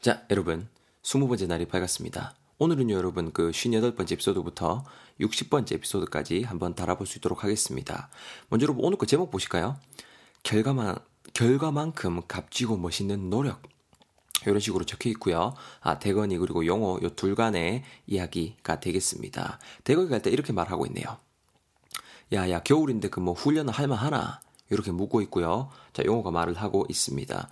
자, 여러분. 20번째 날이 밝았습니다. 오늘은요, 여러분, 그 58번째 에피소드부터 60번째 에피소드까지 한번 달아볼 수 있도록 하겠습니다. 먼저 여러분, 오늘 그 제목 보실까요? 결과만, 결과만큼 값지고 멋있는 노력. 이런 식으로 적혀 있고요. 아, 대건이 그리고 용어 요 둘 간의 이야기가 되겠습니다. 대건이 갈 때 이렇게 말하고 있네요. 야, 야, 겨울인데 그 뭐 훈련을 할만 하나? 이렇게 묻고 있고요. 자, 용어가 말을 하고 있습니다.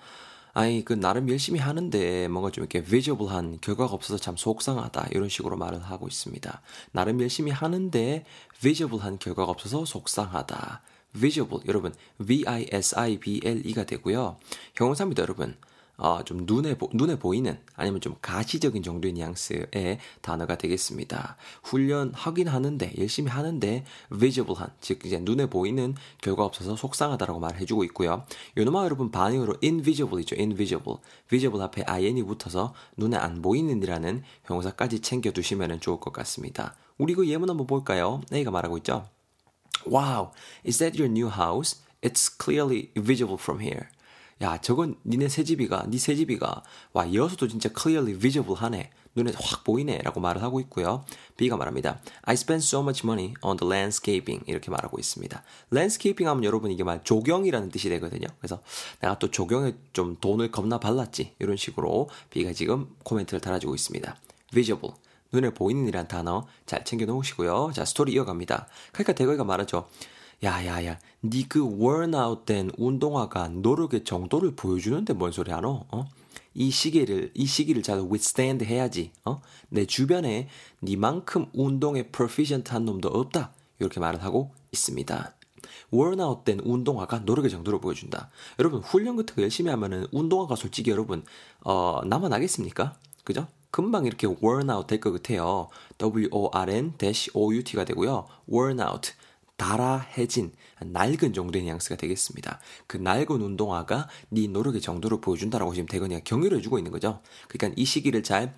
아니 그 나름 열심히 하는데 뭔가 좀 이렇게 비저블한 결과가 없어서 참 속상하다 이런 식으로 말을 하고 있습니다. 나름 열심히 하는데 비저블한 결과가 없어서 속상하다. visible 여러분 v i s i b l e가 되고요. 형용사입니다, 여러분. 어, 좀 눈에, 보, 눈에 보이는 아니면 좀 가시적인 정도의 뉘앙스의 단어가 되겠습니다. 훈련하긴 하는데, 열심히 하는데, visible한, 즉, 이제 눈에 보이는 결과 없어서 속상하다라고 말해주고 있고요. 요놈아 여러분 반응으로 invisible이죠, invisible. visible 앞에 in이 붙어서 눈에 안 보이는이라는 형용사까지 챙겨두시면 좋을 것 같습니다. 우리 그 예문 한번 볼까요? A가 말하고 있죠. Wow, is that your new house? It's clearly visible from here. 야, 저건 니네 새집이가, 니 새집이가, 와, 여수도 진짜 clearly visible 하네. 눈에 확 보이네. 라고 말을 하고 있고요. B가 말합니다. I spent so much money on the landscaping. 이렇게 말하고 있습니다. landscaping 하면 여러분 이게 말 조경이라는 뜻이 되거든요. 그래서 내가 또 조경에 좀 돈을 겁나 발랐지. 이런 식으로 B가 지금 코멘트를 달아주고 있습니다. visible. 눈에 보이는 이란 단어 잘 챙겨 놓으시고요. 자, 스토리 이어갑니다. 그러니까 대거이가 말하죠. 야야야, 니 그 worn-out된 운동화가 노력의 정도를 보여주는데 뭔 소리 하노? 어? 이 시기를 이 시기를 잘 withstand 해야지. 어? 내 주변에 니만큼 운동에 proficient한 놈도 없다. 이렇게 말을 하고 있습니다. worn-out된 운동화가 노력의 정도를 보여준다. 여러분 훈련 같은 거 열심히 하면은 운동화가 솔직히 여러분 어 남아 나겠습니까? 그죠? 금방 이렇게 worn out 될 것 같아요. W-O-R-N-O-U-T가 되고요. worn out. 달아해진 낡은 정도의 뉘앙스가 되겠습니다. 그 낡은 운동화가 네 노력의 정도를 보여준다라고 지금 대건이가 경유를 해주고 있는 거죠. 그러니까 이 시기를 잘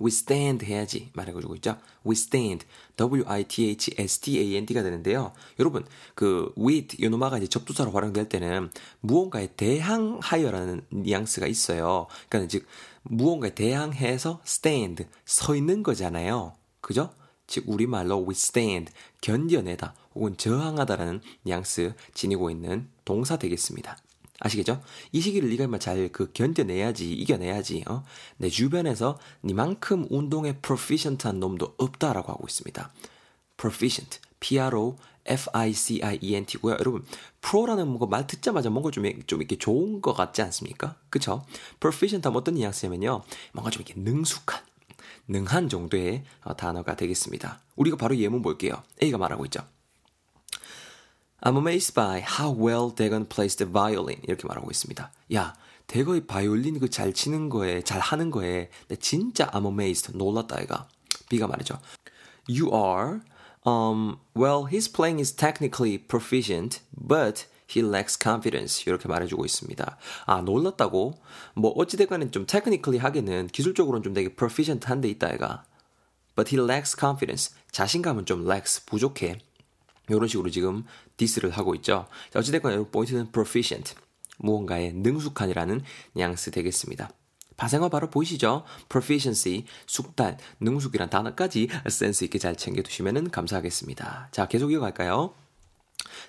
withstand 해야지 말해가지고 있죠. withstand, w-i-t-h-s-t-a-n-d가 되는데요. 여러분, 그 with 요노마가 이제 접두사로 활용될 때는 무언가에 대항하여라는 뉘앙스가 있어요. 그러니까 즉 무언가에 대항해서 stand 서 있는 거잖아요. 그죠? 즉 우리말로 withstand 견뎌내다 혹은 저항하다라는 뉘앙스 지니고 있는 동사 되겠습니다. 아시겠죠? 이 시기를 네가 잘 그 견뎌내야지 이겨내야지 어? 내 주변에서 니만큼 운동에 proficient한 놈도 없다라고 하고 있습니다. proficient, P-R-O F-I-C-I-E-N-T고요. 여러분, 프로라는 뭔가 말 듣자마자 뭔가 좀, 좀 이렇게 좋은 것 같지 않습니까? 그쵸? proficient 하면 어떤 뉘앙스냐면요. 뭔가 좀 이렇게 능숙한, 능한 정도의 어, 단어가 되겠습니다. 우리가 바로 예문 볼게요. A가 말하고 있죠. I'm amazed by how well Dagon plays the violin. 이렇게 말하고 있습니다. 야, 대거의 바이올린 그 잘 치는 거에, 잘 하는 거에, 내 진짜 I'm amazed. 놀랐다, 애가. B가 말이죠. You are, um, well, his playing is technically proficient, but he lacks confidence. 이렇게 말해주고 있습니다. 아, 놀랐다고? 뭐, 어찌됐간에 좀 technically 하기는 기술적으로는 좀 되게 proficient 한데 있다, 애가. But he lacks confidence. 자신감은 좀 lacks, 부족해. 이런 식으로 지금 diss를 하고 있죠. 자, 어찌됐건 포인트는 proficient. 무언가에 능숙한이라는 뉘앙스 되겠습니다. 파생어 바로 보이시죠? proficiency, 숙달, 능숙이란 단어까지 센스 있게 잘 챙겨두시면 감사하겠습니다. 자, 계속 이어갈까요?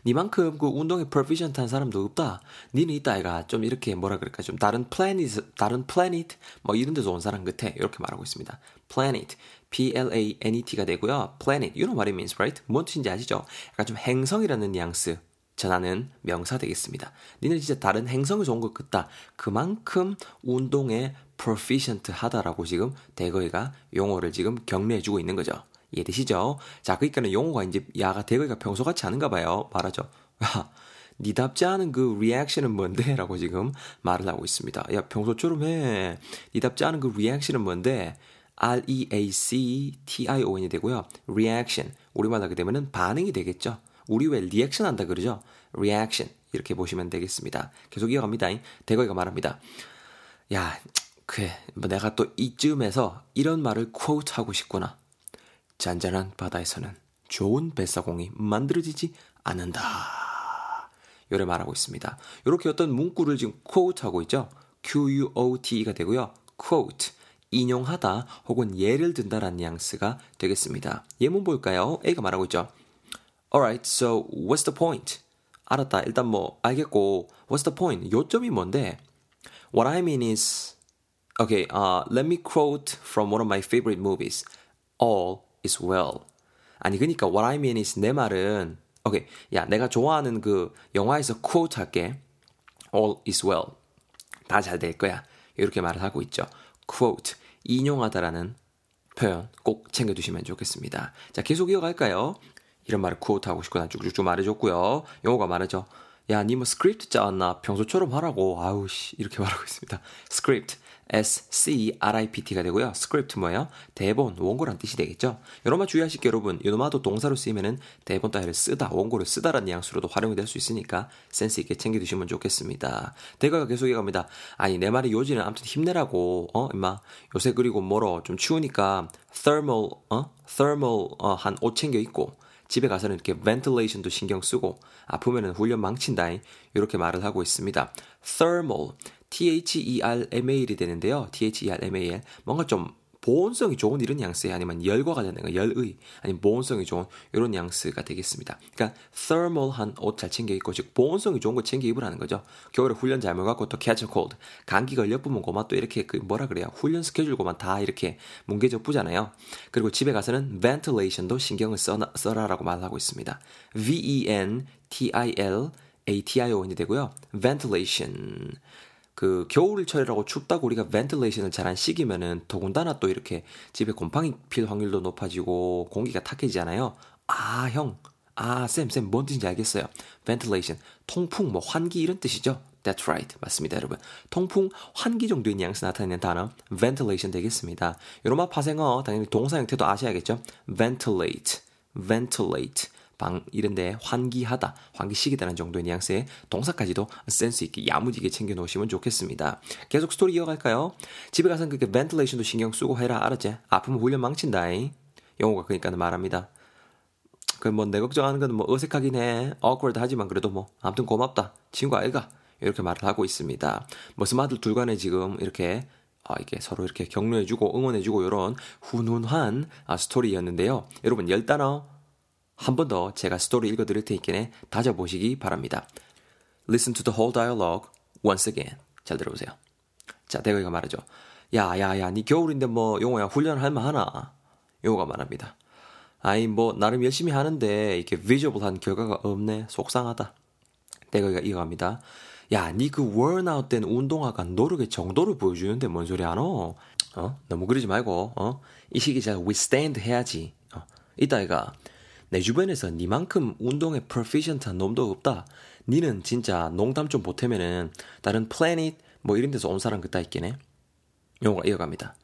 니만큼 그 운동에 proficient한 사람도 없다. 니는 있다 아이가 좀 이렇게 뭐라 그럴까 좀 다른 planet, 다른 planet 뭐 이런 데서 온 사람 같아. 이렇게 말하고 있습니다. planet, P-L-A-N-E-T가 되고요. planet, you know what it means, right? 뭔 뜻인지 아시죠? 약간 좀 행성이라는 뉘앙스 전하는 명사 되겠습니다. 니는 진짜 다른 행성에서 온 것 같다. 그만큼 운동에 proficient 하다라고 지금 대거이가 용어를 지금 격려해주고 있는 거죠. 이해되시죠? 자, 그러니까는 용어가 이제 야가 대거이가 평소 같지 않은가 봐요. 말하죠. 야, 니답지 않은 그 리액션은 뭔데? 라고 지금 말을 하고 있습니다. 야, 평소처럼 해. 니답지 않은 그 리액션은 뭔데? R-E-A-C-T-I-O-N이 되고요. reaction. 우리말 하게 되면은 반응이 되겠죠. 우리 왜 리액션 한다 그러죠? reaction. 이렇게 보시면 되겠습니다. 계속 이어갑니다. 대거이가 말합니다. 야, 그래. 뭐 내가 또 이쯤에서 이런 말을 quote 하고 싶구나. 잔잔한 바다에서는 좋은 뱃사공이 만들어지지 않는다. 요래 말하고 있습니다. 이렇게 어떤 문구를 지금 quote 하고 있죠. Q-U-O-T가 되고요. quote 인용하다 혹은 예를 든다라는 뉘앙스가 되겠습니다. 예문 볼까요? A가 말하고 있죠. Alright, so what's the point? 알았다. 일단 뭐 알겠고 what's the point? 요점이 뭔데? What I mean is okay, uh, let me quote from one of my favorite movies. All is well. 아니 그러니까 what I mean is 내 말은 오케이 야 내가 좋아하는 그 영화에서 quote 할게 all is well 다 잘 될 거야 이렇게 말을 하고 있죠 quote 인용하다라는 표현 꼭 챙겨두시면 좋겠습니다 자 계속 이어갈까요 이런 말을 quote 하고 싶거나 쭉쭉쭉 말해줬고요 영어가 말하죠 야, 니뭐 스크립트 짜왔나? 평소처럼 하라고. 아우, 씨. 이렇게 말하고 있습니다. script. S-C-R-I-P-T가 되고요. 스크립트 뭐예요? 대본, 원고란 뜻이 되겠죠? 여러분 주의하실게요, 여러분. 요노마도 동사로 쓰이면은 대본 따위를 쓰다, 원고를 쓰다라는 뉘앙스로도 활용이 될 수 있으니까 센스 있게 챙겨두시면 좋겠습니다. 대가가 계속 이어갑니다. 아니, 내 말이 요지는 아무튼 힘내라고, 어, 임마. 요새 그리고 뭐로 좀 추우니까 thermal, 어? thermal, 어, 한 옷 챙겨 입고, 집에 가서는 이렇게 ventilation도 신경 쓰고 아프면은 훈련 망친다 이렇게 말을 하고 있습니다. thermal T-H-E-R-M-A-L이 되는데요. T-H-E-R-M-A-L 뭔가 좀 보온성이 좋은 이런 양스에 아니면 열과 관련된 거, 열의 아니면 보온성이 좋은 이런 양스가 되겠습니다. 그러니까 thermal한 옷 잘 챙겨 입고 즉 보온성이 좋은 거 챙겨 입으라는 거죠. 겨울에 훈련 잘못 갖고 또 catch a cold 감기 걸려보면 고만 또 이렇게 그 뭐라 그래요 훈련 스케줄 고만 다 이렇게 뭉개져 뿌잖아요. 그리고 집에 가서는 ventilation도 신경을 써, 써라라고 말하고 있습니다. V E N T I L A T I O N이 되고요. ventilation 그 겨울철이라고 춥다고 우리가 벤틸레이션을 잘안 시키면은 더군다나 또 이렇게 집에 곰팡이 필 확률도 높아지고 공기가 탁해지잖아요. 아, 형. 아, 쌤, 쌤, 뭔 뜻인지 알겠어요. ventilation. 통풍, 뭐, 환기 이런 뜻이죠. That's right. 맞습니다, 여러분. 통풍, 환기 정도의 뉘앙스 나타내는 단어, ventilation 되겠습니다. 요로마 파생어, 당연히 동사 형태도 아셔야겠죠. ventilate, ventilate. 방 이런데 환기하다, 환기시키다는 정도의 뉘앙스의 동사까지도 센스 있게 야무지게 챙겨 놓으시면 좋겠습니다. 계속 스토리 이어갈까요? 집에 가서 그렇게 ventilation도 신경 쓰고 해라, 알았지? 아프면 훈련 망친다잉. 영어가 그러니까 말합니다. 그뭐내 걱정하는 건 뭐 어색하긴 해, awkward 하지만 그래도 뭐 아무튼 고맙다, 친구 아이가 이렇게 말을 하고 있습니다. 뭐 스마트 둘간에 지금 이렇게 아, 이게 서로 이렇게 격려해주고 응원해주고 이런 훈훈한 아, 스토리였는데요. 여러분 열 단어 한 번 더 제가 스토리 읽어드릴 테니까 다져보시기 바랍니다. Listen to the whole dialogue once again. 잘 들어보세요. 자, 대거이가 말하죠. 야, 야, 야, 니 겨울인데 뭐, 용호야, 훈련할 만 하나? 용호가 말합니다. 아이, 뭐, 나름 열심히 하는데, 이렇게 비저블한 결과가 없네. 속상하다. 대거이가 이어갑니다. 야, 니 그 월나웃 된 운동화가 노력의 정도를 보여주는데 뭔 소리 하노? 어? 너무 그러지 말고, 어? 이 시기 잘 withstand 해야지. 어? 이따가 내 주변에서 니만큼 운동에 proficient한 놈도 없다. 니는 진짜 농담 좀 보태면은 다른 플래닛 뭐 이런 데서 온 사람 그따 있겠네. 영어가 이어갑니다.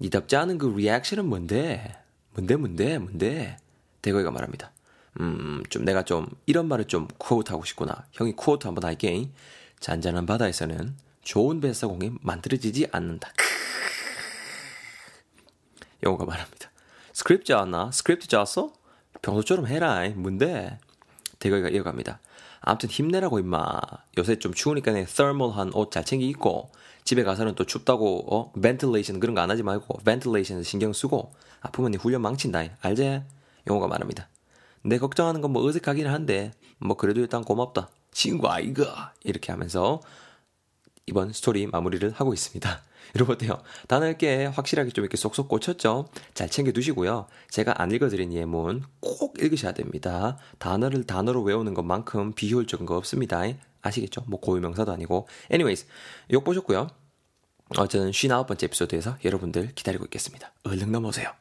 니답지 않은 그 리액션은 뭔데? 뭔데 뭔데 뭔데? 대거이가 말합니다. 음, 좀 내가 좀 이런 말을 좀 quote 하고 싶구나. 형이 quote 한번 할게. 잔잔한 바다에서는 좋은 뱃사공이 만들어지지 않는다. 영어가 말합니다. 스크립트 짜왔나? 스크립트 짜왔어? 평소처럼 해라. 뭔데? 대거이가 이어갑니다. 아무튼 힘내라고 임마. 요새 좀 추우니까 thermal한 옷 잘 챙기 입고 집에 가서는 또 춥다고 어 ventilation 그런 거 안 하지 말고 ventilation 신경 쓰고 아프면 훈련 망친다. 알제? 영어가 말합니다. 내 걱정하는 건 뭐 어색하긴 한데 뭐 그래도 일단 고맙다. 친구 아이가 이렇게 하면서 이번 스토리 마무리를 하고 있습니다. 여러분 어때요? 단어 꽤 확실하게 좀 이렇게 쏙쏙 꽂혔죠? 잘 챙겨두시고요. 제가 안 읽어드린 예문 꼭 읽으셔야 됩니다. 단어를 단어로 외우는 것만큼 비효율적인 거 없습니다. 아시겠죠? 뭐 고유명사도 아니고. anyways, 욕 보셨고요. 어, 저는 59번째 에피소드에서 여러분들 기다리고 있겠습니다. 얼른 넘어오세요.